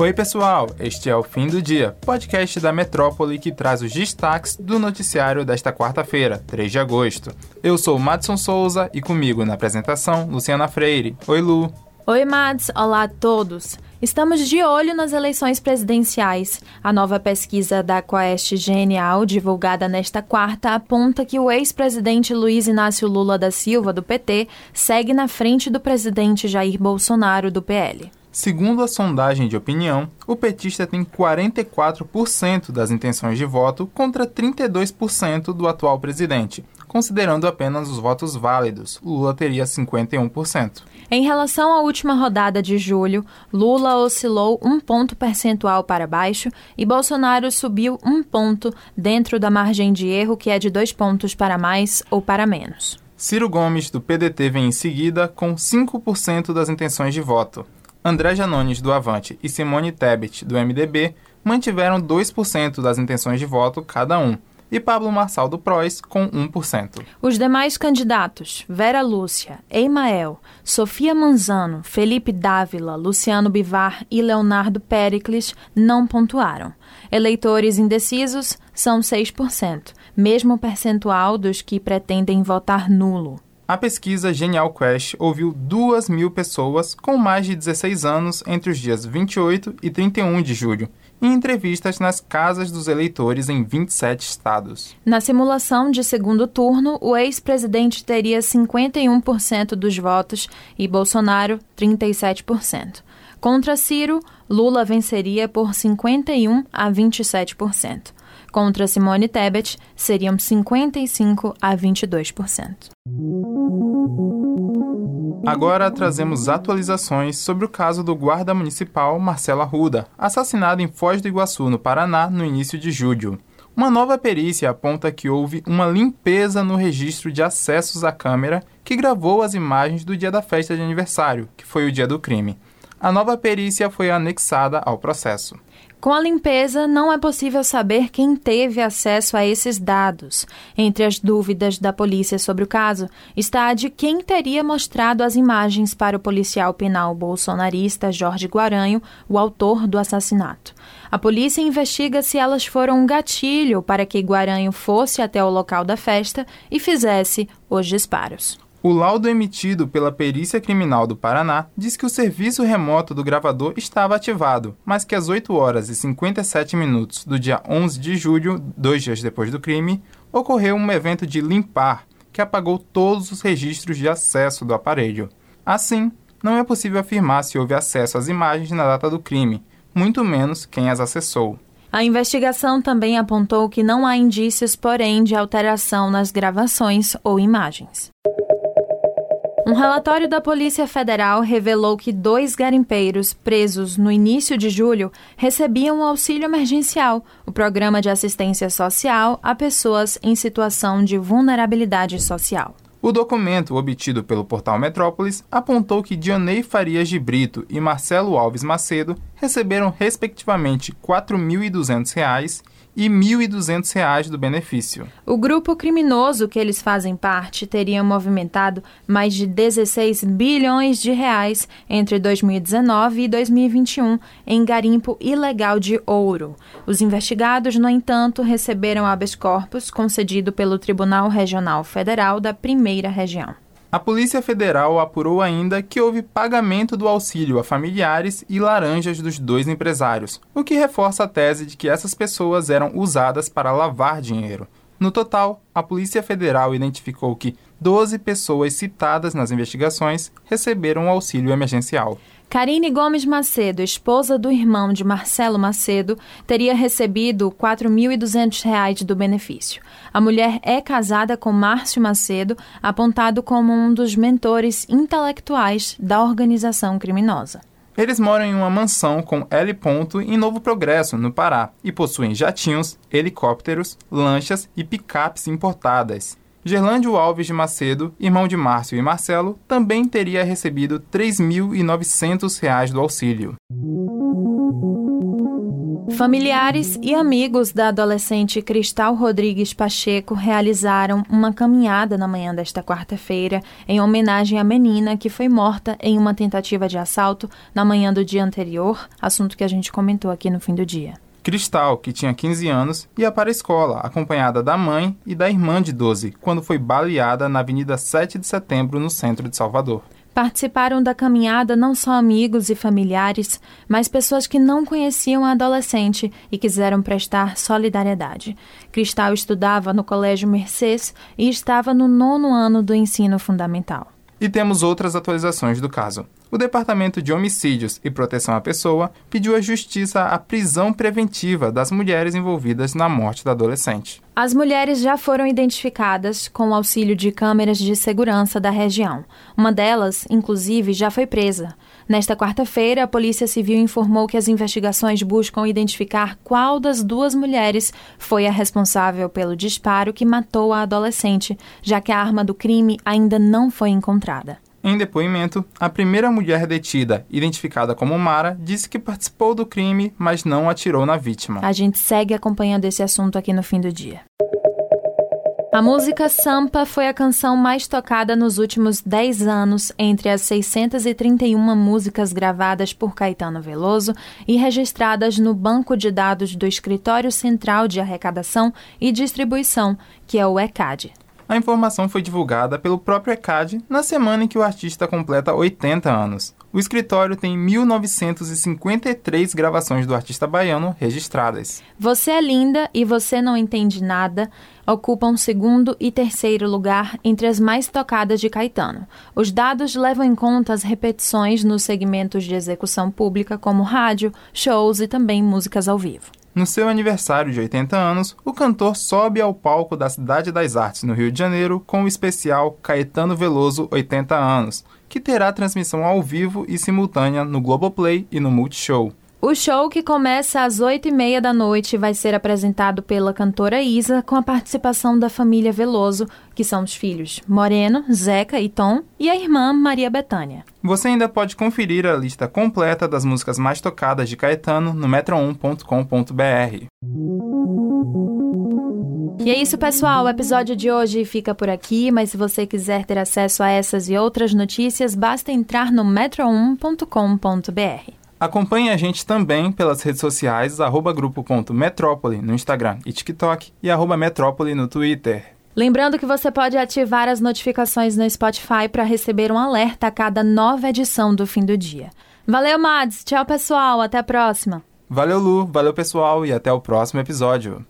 Oi, pessoal! Este é o Fim do Dia, podcast da Metrópole que traz os destaques do noticiário desta quarta-feira, 3 de agosto. Eu sou Madson Souza e comigo na apresentação, Luciana Freire. Oi, Lu! Oi, Mads! Olá a todos! Estamos de olho nas eleições presidenciais. A nova pesquisa da Quest Genial, divulgada nesta quarta, aponta que o ex-presidente Luiz Inácio Lula da Silva, do PT, segue na frente do presidente Jair Bolsonaro, do PL. Segundo a sondagem de opinião, o petista tem 44% das intenções de voto contra 32% do atual presidente. Considerando apenas os votos válidos, Lula teria 51%. Em relação à última rodada de julho, Lula oscilou um ponto percentual para baixo e Bolsonaro subiu um ponto dentro da margem de erro, que é de dois pontos para mais ou para menos. Ciro Gomes, do PDT, vem em seguida com 5% das intenções de voto. André Janones, do Avante, e Simone Tebet, do MDB, mantiveram 2% das intenções de voto cada um, e Pablo Marçal do PROS com 1%. Os demais candidatos, Vera Lúcia, Eimael, Sofia Manzano, Felipe Dávila, Luciano Bivar e Leonardo Pericles, não pontuaram. Eleitores indecisos são 6%, mesmo percentual dos que pretendem votar nulo. A pesquisa Genial Quest ouviu 2 mil pessoas com mais de 16 anos entre os dias 28 e 31 de julho, em entrevistas nas casas dos eleitores em 27 estados. Na simulação de segundo turno, o ex-presidente teria 51% dos votos e Bolsonaro 37%. Contra Ciro, Lula venceria por 51 a 27%. Contra Simone Tebet, seriam 55 a 22%. Agora trazemos atualizações sobre o caso do guarda municipal Marcelo Arruda, assassinado em Foz do Iguaçu, no Paraná, no início de julho. Uma nova perícia aponta que houve uma limpeza no registro de acessos à câmera que gravou as imagens do dia da festa de aniversário, que foi o dia do crime. A nova perícia foi anexada ao processo. Com a limpeza, não é possível saber quem teve acesso a esses dados. Entre as dúvidas da polícia sobre o caso está a de quem teria mostrado as imagens para o policial penal bolsonarista Jorge Guaranho, o autor do assassinato. A polícia investiga se elas foram um gatilho para que Guaranho fosse até o local da festa e fizesse os disparos. O laudo emitido pela Perícia Criminal do Paraná diz que o serviço remoto do gravador estava ativado, mas que às 8 horas e 57 minutos do dia 11 de julho, dois dias depois do crime, ocorreu um evento de limpar que apagou todos os registros de acesso do aparelho. Assim, não é possível afirmar se houve acesso às imagens na data do crime, muito menos quem as acessou. A investigação também apontou que não há indícios, porém, de alteração nas gravações ou imagens. Relatório da Polícia Federal revelou que dois garimpeiros presos no início de julho recebiam o auxílio emergencial, o programa de assistência social a pessoas em situação de vulnerabilidade social. O documento, obtido pelo portal Metrópolis, apontou que Dionei Farias de Brito e Marcelo Alves Macedo receberam, respectivamente, R$ 4.200 e R$ 1.200 do benefício. O grupo criminoso que eles fazem parte teria movimentado mais de 16 bilhões de reais entre 2019 e 2021 em garimpo ilegal de ouro. Os investigados, no entanto, receberam habeas corpus concedido pelo Tribunal Regional Federal da Primeira Região. A Polícia Federal apurou ainda que houve pagamento do auxílio a familiares e laranjas dos dois empresários, o que reforça a tese de que essas pessoas eram usadas para lavar dinheiro. No total, a Polícia Federal identificou que 12 pessoas citadas nas investigações receberam auxílio emergencial. Karine Gomes Macedo, esposa do irmão de Marcelo Macedo, teria recebido R$ 4.200 do benefício. A mulher é casada com Márcio Macedo, apontado como um dos mentores intelectuais da organização criminosa. Eles moram em uma mansão com L. Ponto em Novo Progresso, no Pará, e possuem jatinhos, helicópteros, lanchas e picapes importadas. Gerlândio Alves de Macedo, irmão de Márcio e Marcelo, também teria recebido R$ 3.900 do auxílio. Familiares e amigos da adolescente Cristal Rodrigues Pacheco realizaram uma caminhada na manhã desta quarta-feira em homenagem à menina que foi morta em uma tentativa de assalto na manhã do dia anterior, assunto que a gente comentou aqui no fim do dia. Cristal, que tinha 15 anos, ia para a escola, acompanhada da mãe e da irmã de 12, quando foi baleada na Avenida 7 de Setembro, no centro de Salvador. Participaram da caminhada não só amigos e familiares, mas pessoas que não conheciam a adolescente e quiseram prestar solidariedade. Cristal estudava no Colégio Mercês e estava no nono ano do ensino fundamental. E temos outras atualizações do caso. O Departamento de Homicídios e Proteção à Pessoa pediu à Justiça a prisão preventiva das mulheres envolvidas na morte da adolescente. As mulheres já foram identificadas com o auxílio de câmeras de segurança da região. Uma delas, inclusive, já foi presa. Nesta quarta-feira, a Polícia Civil informou que as investigações buscam identificar qual das duas mulheres foi a responsável pelo disparo que matou a adolescente, já que a arma do crime ainda não foi encontrada. Em depoimento, a primeira mulher detida, identificada como Mara, disse que participou do crime, mas não atirou na vítima. A gente segue acompanhando esse assunto aqui no fim do dia. A música Sampa foi a canção mais tocada nos últimos 10 anos entre as 631 músicas gravadas por Caetano Veloso e registradas no banco de dados do Escritório Central de Arrecadação e Distribuição, que é o ECAD. A informação foi divulgada pelo próprio ECAD na semana em que o artista completa 80 anos. O escritório tem 1953 gravações do artista baiano registradas. Você é linda e você não entende nada ocupam segundo e terceiro lugar entre as mais tocadas de Caetano. Os dados levam em conta as repetições nos segmentos de execução pública, como rádio, shows e também músicas ao vivo. No seu aniversário de 80 anos, o cantor sobe ao palco da Cidade das Artes, no Rio de Janeiro, com o especial Caetano Veloso 80 anos, que terá transmissão ao vivo e simultânea no Globoplay e no Multishow. O show, que começa às oito e meia da noite, vai ser apresentado pela cantora Isa, com a participação da família Veloso, que são os filhos Moreno, Zeca e Tom, e a irmã Maria Bethânia. Você ainda pode conferir a lista completa das músicas mais tocadas de Caetano no metro1.com.br. E é isso, pessoal. O episódio de hoje fica por aqui, mas se você quiser ter acesso a essas e outras notícias, basta entrar no metro1.com.br. Acompanhe a gente também pelas redes sociais, arroba grupo.metrópole no Instagram e TikTok e arroba metrópole no Twitter. Lembrando que você pode ativar as notificações no Spotify para receber um alerta a cada nova edição do fim do dia. Valeu, Mads. Tchau, pessoal. Até a próxima. Valeu, Lu. Valeu, pessoal. E até o próximo episódio.